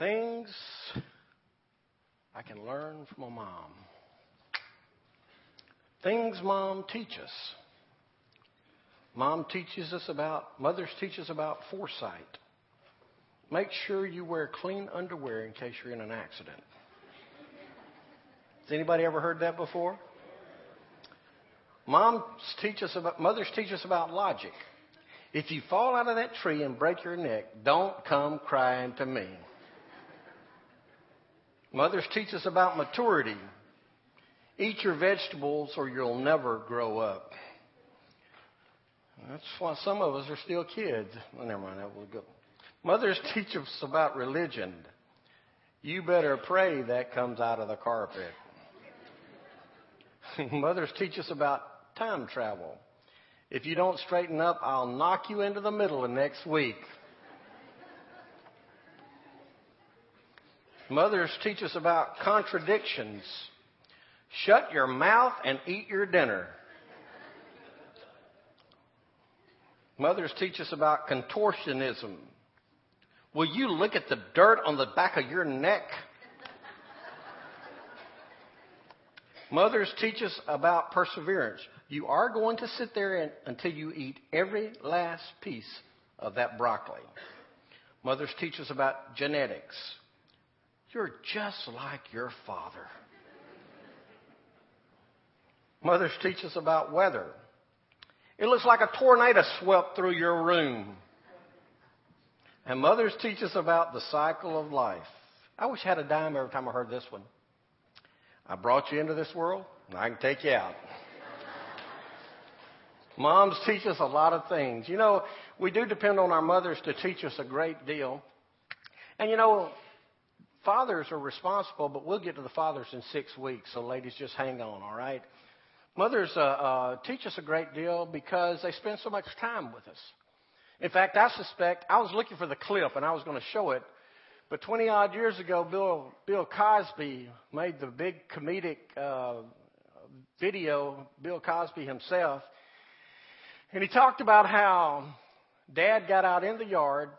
Things I can learn from a mom. Things mom teaches. Mom teaches us about, mothers teach us about foresight. Make sure you wear clean underwear in case you're in an accident. Has anybody ever heard that before? Moms teach us about, mothers teach us about logic. If you fall out of that tree and break your neck, don't come crying to me. Mothers teach us about maturity. Eat your vegetables or you'll never grow up. That's why some of us are still kids. Well, never mind, that was good. Mothers teach us about religion. You better pray that comes out of the carpet. Mothers teach us about time travel. If you don't straighten up, I'll knock you into the middle of next week. Mothers teach us about contradictions. Shut your mouth and eat your dinner. Mothers teach us about contortionism. Will you look at the dirt on the back of your neck? Mothers teach us about perseverance. You are going to sit there and, until you eat every last piece of that broccoli. Mothers teach us about genetics. You're just like your father. Mothers teach us about weather. It looks like a tornado swept through your room. And mothers teach us about the cycle of life. I wish I had a dime every time I heard this one. I brought you into this world, and I can take you out. Moms teach us a lot of things. You know, we do depend on our mothers to teach us a great deal. And you know, fathers are responsible, but we'll get to the fathers in six weeks, so ladies, just hang on, all right? Mothers uh, uh, teach us a great deal because they spend so much time with us. In fact, I suspect I was looking for the clip and I was going to show it, but 20 odd years ago, Bill, Bill Cosby made the big comedic uh, video, Bill Cosby himself, and he talked about how dad got out in the yard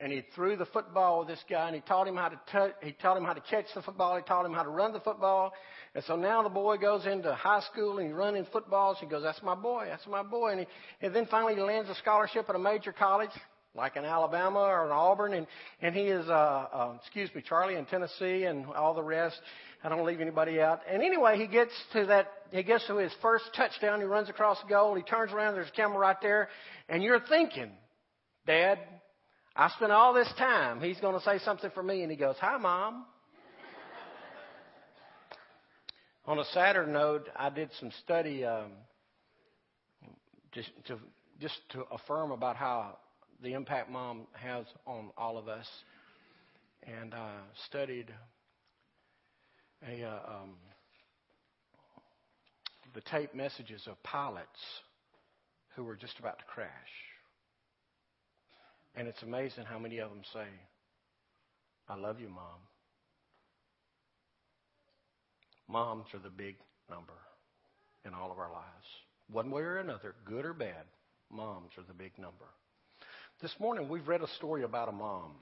and he threw the football with this guy and he taught him how to touch, he taught him how to catch the football, he taught him how to run the football. And so now the boy goes into high school and he's running footballs. He goes, that's my boy, that's my boy. And, he, and then finally he lands a scholarship at a major college like in Alabama or in Auburn, and and he is, uh, uh, excuse me, Charlie in Tennessee, and all the rest. I don't leave anybody out. And anyway, he gets to that. He gets to his first touchdown. He runs across the goal. He turns around. There's a camera right there, and you're thinking, Dad, I spent all this time. He's going to say something for me, and he goes, "Hi, Mom." On a sadder note, I did some study um, just to just to affirm about how the impact mom has on all of us, and uh, studied a uh, um, the tape messages of pilots who were just about to crash. And it's amazing how many of them say, I love you, Mom. Moms are the big number in all of our lives. One way or another, good or bad, moms are the big number. This morning we've read a story about a mom.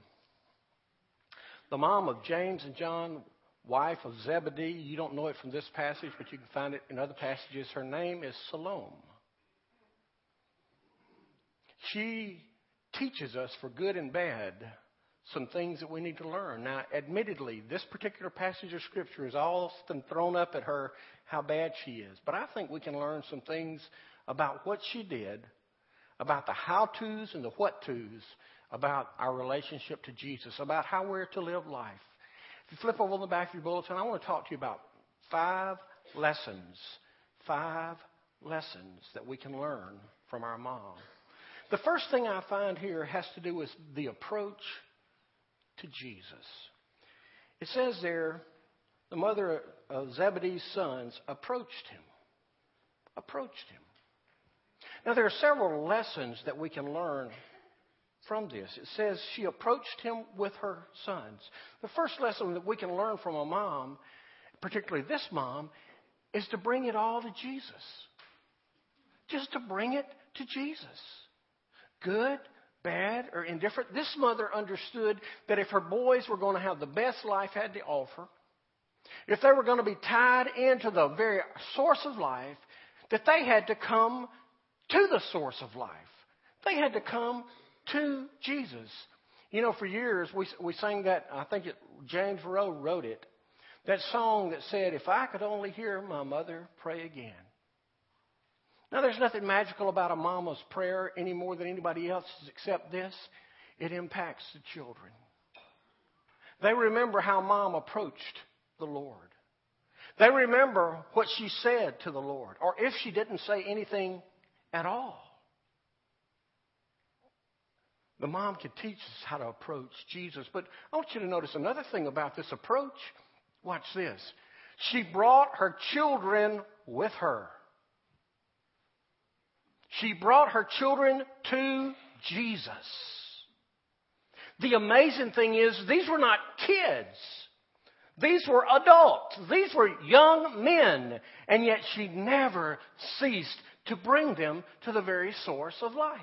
The mom of James and John, wife of Zebedee. You don't know it from this passage, but you can find it in other passages. Her name is Salome. She teaches us for good and bad some things that we need to learn. Now, admittedly, this particular passage of Scripture is often thrown up at her how bad she is. But I think we can learn some things about what she did about the how to's and the what to's about our relationship to Jesus, about how we're to live life. If you flip over on the back of your bulletin, I want to talk to you about five lessons, five lessons that we can learn from our mom. The first thing I find here has to do with the approach to Jesus. It says there, the mother of Zebedee's sons approached him. Approached him. Now, there are several lessons that we can learn from this. It says she approached him with her sons. The first lesson that we can learn from a mom, particularly this mom, is to bring it all to Jesus. Just to bring it to Jesus. Good, bad or indifferent. This mother understood that if her boys were going to have the best life had to offer, if they were going to be tied into the very source of life, that they had to come to the source of life. They had to come to Jesus. You know, for years we we sang that. I think it, James Rowe wrote it. That song that said, "If I could only hear my mother pray again." Now, there's nothing magical about a mama's prayer any more than anybody else's except this: it impacts the children. They remember how mom approached the Lord. They remember what she said to the Lord, or if she didn't say anything at all. The mom could teach us how to approach Jesus. But I want you to notice another thing about this approach. Watch this. She brought her children with her. She brought her children to Jesus. The amazing thing is, these were not kids. These were adults. These were young men. And yet she never ceased to bring them to the very source of life.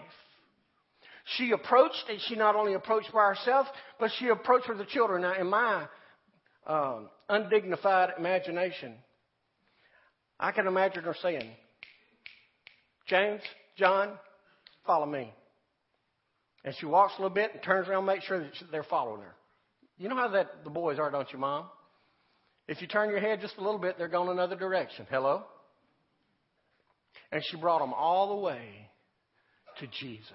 She approached, and she not only approached by herself, but she approached with the children. Now, in my um, undignified imagination, I can imagine her saying, James, John, follow me. And she walks a little bit and turns around, make sure that they're following her. You know how that the boys are, don't you, Mom? If you turn your head just a little bit, they're going another direction. Hello? And she brought them all the way to Jesus.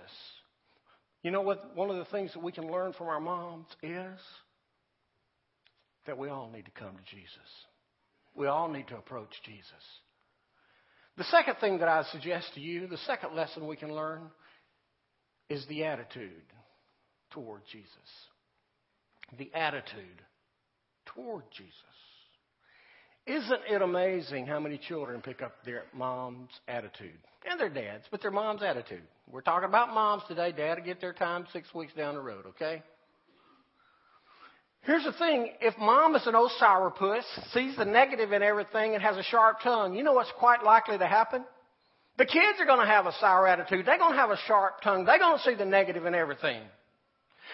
You know what? One of the things that we can learn from our moms is that we all need to come to Jesus. We all need to approach Jesus. The second thing that I suggest to you, the second lesson we can learn, is the attitude toward Jesus. The attitude toward Jesus. Isn't it amazing how many children pick up their mom's attitude? And their dad's, but their mom's attitude. We're talking about moms today. Dad will get their time six weeks down the road, okay? Here's the thing. If mom is an old sourpuss, sees the negative in everything, and has a sharp tongue, you know what's quite likely to happen? The kids are going to have a sour attitude. They're going to have a sharp tongue. They're going to see the negative in everything.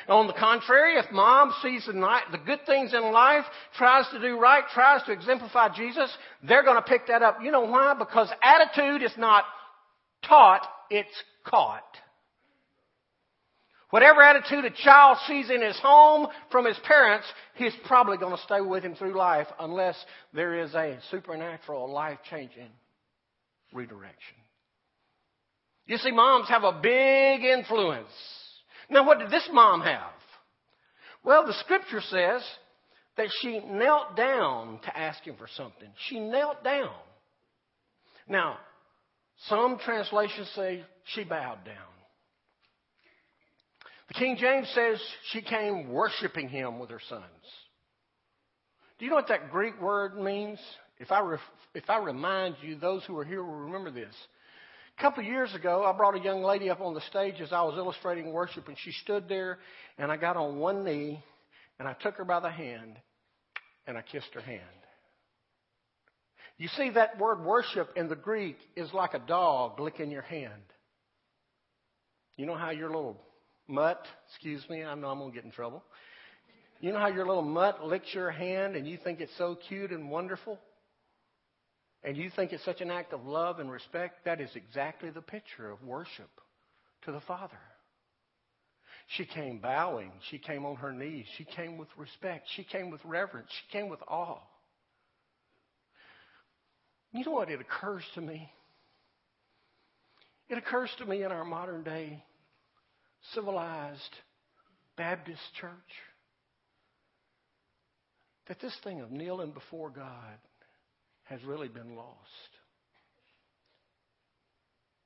On the contrary, if mom sees the, the good things in life, tries to do right, tries to exemplify Jesus, they're going to pick that up. You know why? Because attitude is not taught, it's caught. Whatever attitude a child sees in his home from his parents, he's probably going to stay with him through life unless there is a supernatural, life changing redirection. You see, moms have a big influence. Now, what did this mom have? Well, the scripture says that she knelt down to ask him for something. She knelt down. Now, some translations say she bowed down. The King James says she came worshiping him with her sons. Do you know what that Greek word means? If I, if I remind you, those who are here will remember this. A couple of years ago, I brought a young lady up on the stage as I was illustrating worship, and she stood there, and I got on one knee, and I took her by the hand, and I kissed her hand. You see, that word worship in the Greek is like a dog licking your hand. You know how your little mutt, excuse me, I know I'm going to get in trouble. You know how your little mutt licks your hand and you think it's so cute and wonderful? And you think it's such an act of love and respect? That is exactly the picture of worship to the Father. She came bowing. She came on her knees. She came with respect. She came with reverence. She came with awe. You know what? It occurs to me. It occurs to me in our modern day civilized Baptist church that this thing of kneeling before God has really been lost.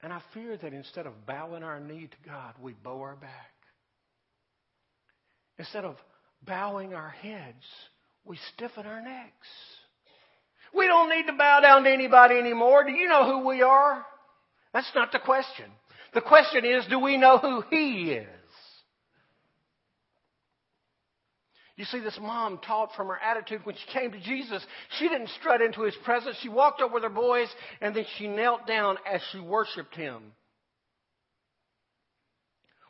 And I fear that instead of bowing our knee to God, we bow our back. Instead of bowing our heads, we stiffen our necks. We don't need to bow down to anybody anymore. Do you know who we are? That's not the question. The question is, do we know who He is? You see, this mom taught from her attitude when she came to Jesus. She didn't strut into his presence. She walked up with her boys and then she knelt down as she worshiped him.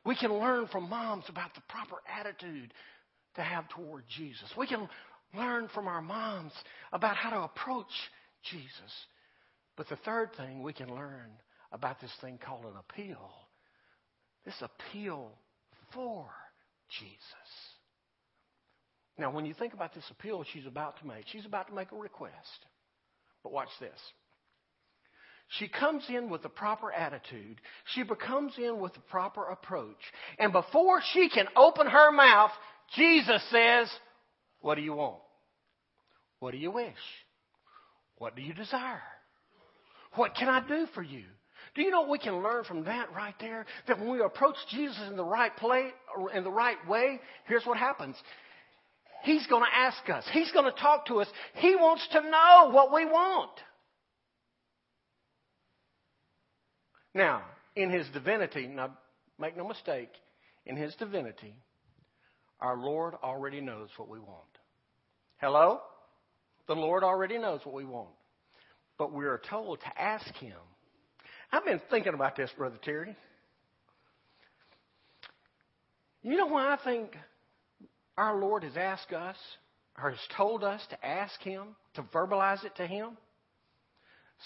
We can learn from moms about the proper attitude to have toward Jesus. We can learn from our moms about how to approach Jesus. But the third thing we can learn about this thing called an appeal this appeal for Jesus. Now, when you think about this appeal she's about to make, she's about to make a request. But watch this. She comes in with the proper attitude. She comes in with the proper approach. And before she can open her mouth, Jesus says, What do you want? What do you wish? What do you desire? What can I do for you? Do you know what we can learn from that right there? That when we approach Jesus in the right place, in the right way, here's what happens. He's going to ask us. He's going to talk to us. He wants to know what we want. Now, in his divinity, now make no mistake, in his divinity, our Lord already knows what we want. Hello? The Lord already knows what we want. But we are told to ask him. I've been thinking about this, Brother Terry. You know why I think our Lord has asked us, or has told us to ask him, to verbalize it to him?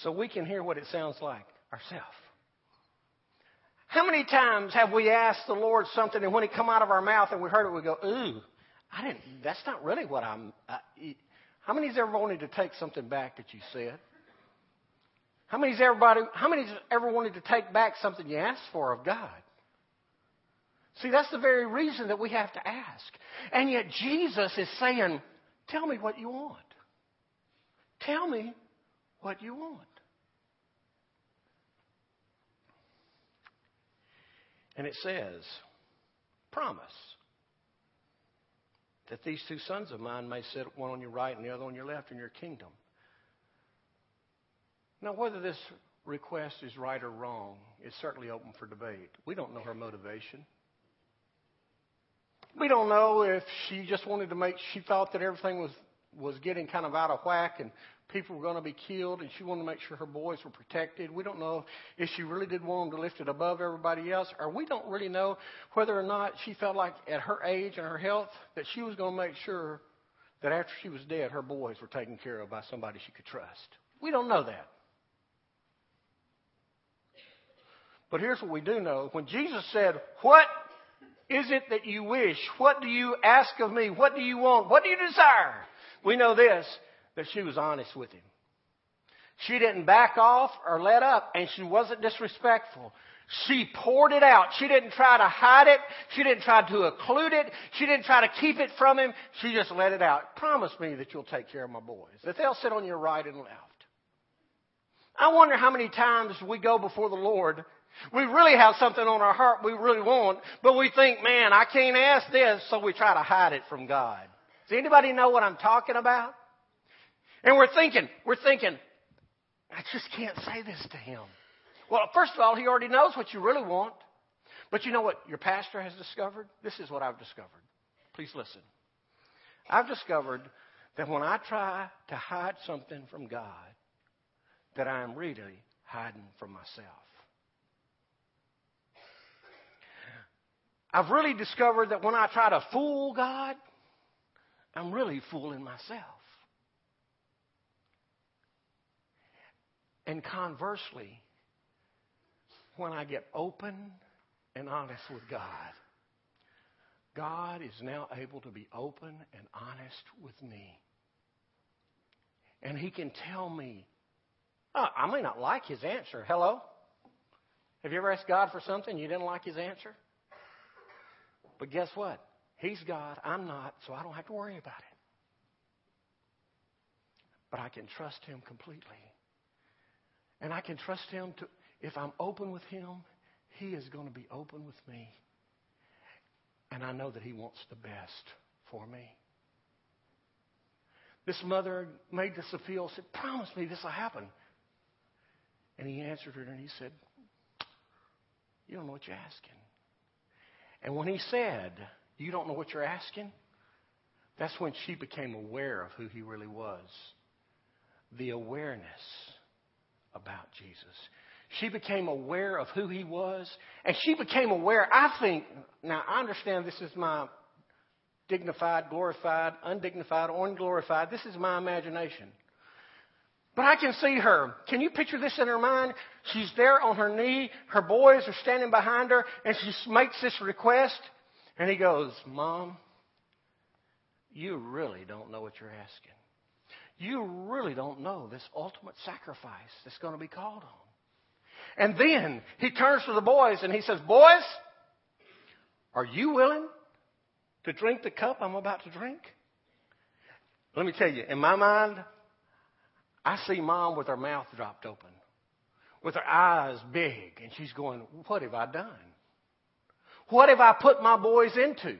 So we can hear what it sounds like ourselves. How many times have we asked the Lord something and when it come out of our mouth and we heard it, we go, ooh, I didn't, that's not really what I'm, uh, how many's ever wanted to take something back that you said? How many's everybody, how many's ever wanted to take back something you asked for of God? See, that's the very reason that we have to ask. And yet Jesus is saying, tell me what you want. Tell me what you want. And it says, promise that these two sons of mine may sit one on your right and the other on your left in your kingdom. Now, whether this request is right or wrong is certainly open for debate. We don't know her motivation. We don't know if she just wanted to make, she thought that everything was, was getting kind of out of whack and people were going to be killed, and she wanted to make sure her boys were protected. We don't know if she really did want them to lift it above everybody else, or we don't really know whether or not she felt like at her age and her health that she was going to make sure that after she was dead, her boys were taken care of by somebody she could trust. We don't know that. But here's what we do know. When Jesus said, What is it that you wish? What do you ask of me? What do you want? What do you desire? We know this that she was honest with him. She didn't back off or let up, and she wasn't disrespectful. She poured it out. She didn't try to hide it. She didn't try to occlude it. She didn't try to keep it from him. She just let it out. Promise me that you'll take care of my boys, that they'll sit on your right and left. I wonder how many times we go before the Lord. We really have something on our heart we really want, but we think, man, I can't ask this, so we try to hide it from God. Does anybody know what I'm talking about? And we're thinking, we're thinking, I just can't say this to him. Well, first of all, he already knows what you really want. But you know what your pastor has discovered? This is what I've discovered. Please listen. I've discovered that when I try to hide something from God, that I am really hiding from myself. I've really discovered that when I try to fool God, I'm really fooling myself. And conversely, when I get open and honest with God, God is now able to be open and honest with me. And He can tell me, oh, I may not like His answer. Hello? Have you ever asked God for something you didn't like His answer? But guess what? He's God, I'm not, so I don't have to worry about it. But I can trust Him completely. And I can trust Him to, if I'm open with Him, He is going to be open with me. And I know that He wants the best for me. This mother made this appeal, said, Promise me this will happen. And he answered her and he said, You don't know what you're asking. And when he said, You don't know what you're asking, that's when she became aware of who he really was. The awareness about Jesus. She became aware of who he was. And she became aware, I think, now I understand this is my dignified, glorified, undignified, or unglorified. This is my imagination. But I can see her. Can you picture this in her mind? She's there on her knee. Her boys are standing behind her, and she makes this request. And he goes, Mom, you really don't know what you're asking. You really don't know this ultimate sacrifice that's going to be called on. And then he turns to the boys and he says, Boys, are you willing to drink the cup I'm about to drink? Let me tell you, in my mind, I see mom with her mouth dropped open, with her eyes big, and she's going, What have I done? What have I put my boys into?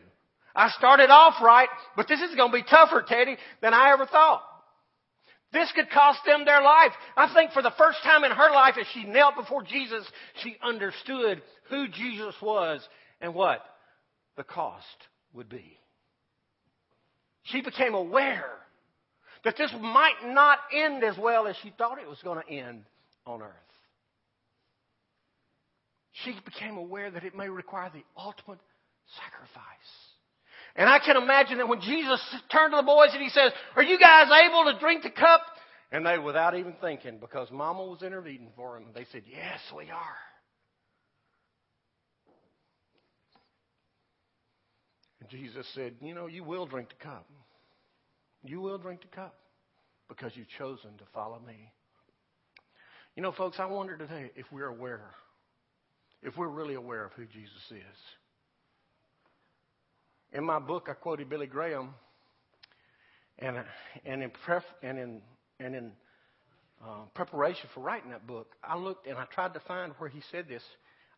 I started off right, but this is going to be tougher, Teddy, than I ever thought. This could cost them their life. I think for the first time in her life, as she knelt before Jesus, she understood who Jesus was and what the cost would be. She became aware that this might not end as well as she thought it was going to end on earth. She became aware that it may require the ultimate sacrifice. And I can imagine that when Jesus turned to the boys and he says, Are you guys able to drink the cup? And they, without even thinking, because Mama was intervening for them, they said, Yes, we are. And Jesus said, You know, you will drink the cup. You will drink the cup because you've chosen to follow me. You know, folks, I wonder today if we're aware, if we're really aware of who Jesus is. In my book, I quoted Billy Graham, and and in pref, and in and in uh, preparation for writing that book, I looked and I tried to find where he said this,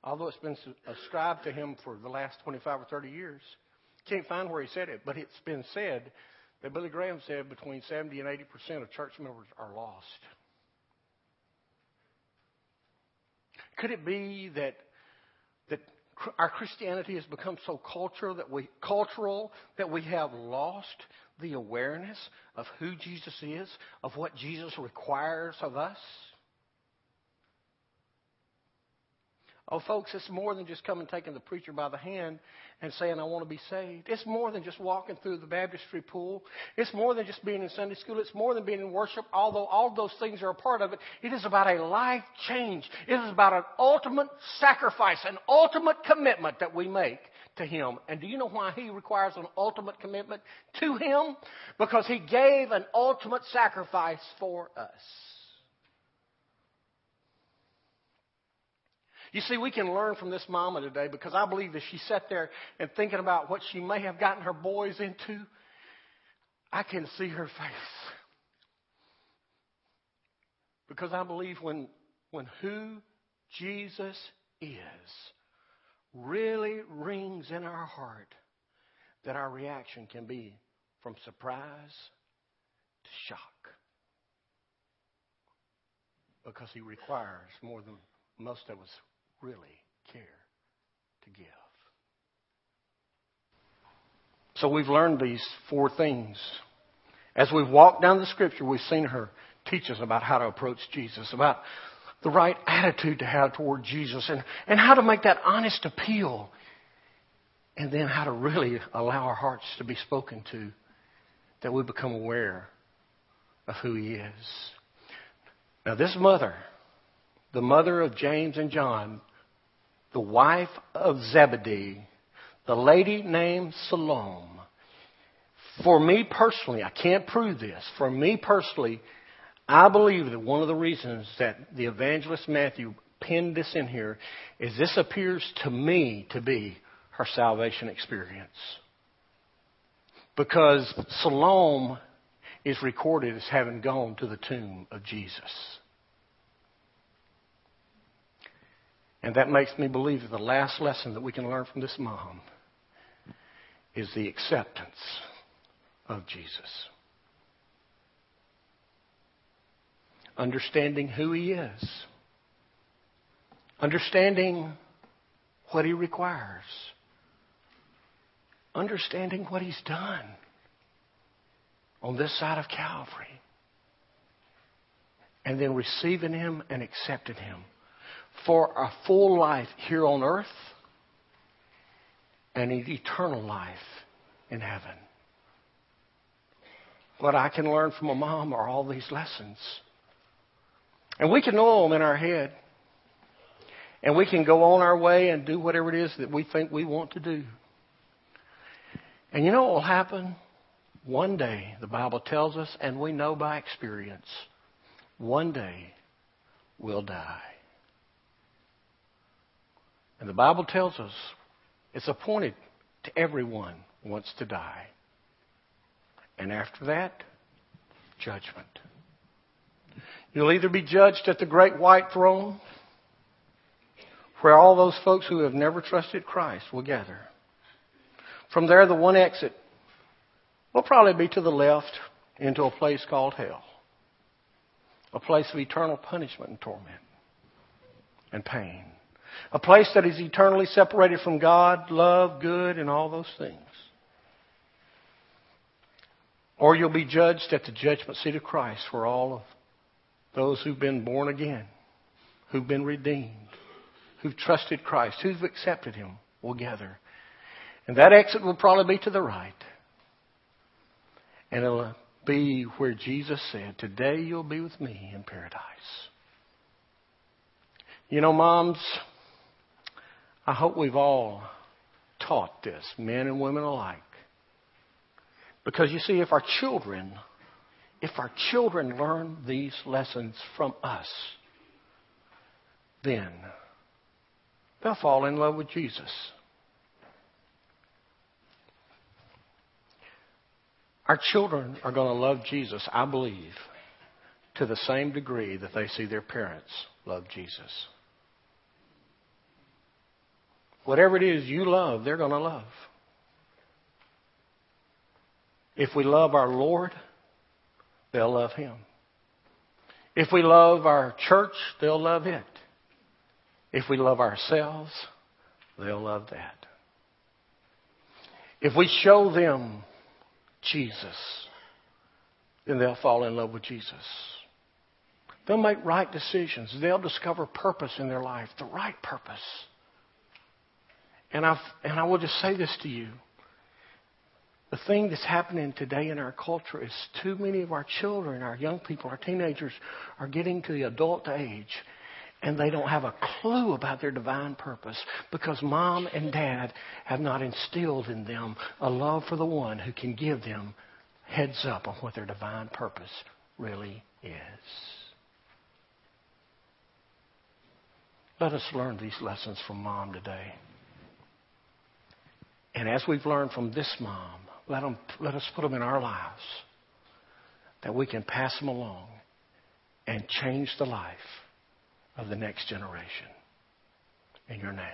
although it's been ascribed to him for the last 25 or 30 years. Can't find where he said it, but it's been said that Billy Graham said between 70 and 80 percent of church members are lost. Could it be that that our Christianity has become so cultural that we cultural that we have lost the awareness of who Jesus is, of what Jesus requires of us. Oh, folks, it's more than just coming taking the preacher by the hand and saying, I want to be saved. It's more than just walking through the baptistry pool. It's more than just being in Sunday school. It's more than being in worship, although all those things are a part of it. It is about a life change. It is about an ultimate sacrifice, an ultimate commitment that we make to Him. And do you know why He requires an ultimate commitment to Him? Because He gave an ultimate sacrifice for us. You see, we can learn from this mama today because I believe that she sat there and thinking about what she may have gotten her boys into. I can see her face. Because I believe when, when who Jesus is really rings in our heart, that our reaction can be from surprise to shock. Because he requires more than most of us really care to give. So we've learned these four things. As we've walked down the scripture, we've seen her teach us about how to approach Jesus, about the right attitude to have toward Jesus, and, and how to make that honest appeal, and then how to really allow our hearts to be spoken to, that we become aware of who He is. Now, this mother, the mother of James and John, the wife of Zebedee, the lady named Salome. For me personally, I can't prove this. For me personally, I believe that one of the reasons that the evangelist Matthew penned this in here is this appears to me to be her salvation experience. Because Salome is recorded as having gone to the tomb of Jesus. And that makes me believe that the last lesson that we can learn from this mom is the acceptance of Jesus. Understanding who he is. Understanding what he requires. Understanding what he's done on this side of Calvary. And then receiving him and accepting him for a full life here on earth and an eternal life in heaven. What I can learn from a mom are all these lessons. And we can know them in our head. And we can go on our way and do whatever it is that we think we want to do. And you know what will happen? One day, the Bible tells us, and we know by experience, one day we'll die. And the Bible tells us it's appointed to everyone wants to die. And after that, judgment. You'll either be judged at the great white throne, where all those folks who have never trusted Christ will gather. From there, the one exit will probably be to the left into a place called hell, a place of eternal punishment and torment and pain, a place that is eternally separated from God, love, good, and all those things. Or you'll be judged at the judgment seat of Christ for all of those who've been born again, who've been redeemed, who've trusted Christ, who've accepted Him will gather. And that exit will probably be to the right. And it'll be where Jesus said, Today you'll be with me in paradise. You know, moms, I hope we've all taught this, men and women alike. Because you see, if our children, if our children learn these lessons from us, then they'll fall in love with Jesus. Our children are going to love Jesus, I believe, to the same degree that they see their parents love Jesus. Whatever it is you love, they're going to love. If we love our Lord, they'll love Him. If we love our church, they'll love it. If we love ourselves, they'll love that. If we show them Jesus, then they'll fall in love with Jesus. They'll make right decisions. They'll discover purpose in their life, the right purpose. And, i and I will just say this to you. The thing that's happening today in our culture is too many of our children, our young people, our teenagers are getting to the adult age and they don't have a clue about their divine purpose because mom and dad have not instilled in them a love for the one who can give them heads up on what their divine purpose really is. Let us learn these lessons from mom today. And as we've learned from this mom, let, them, let us put them in our lives that we can pass them along and change the life of the next generation. In your name.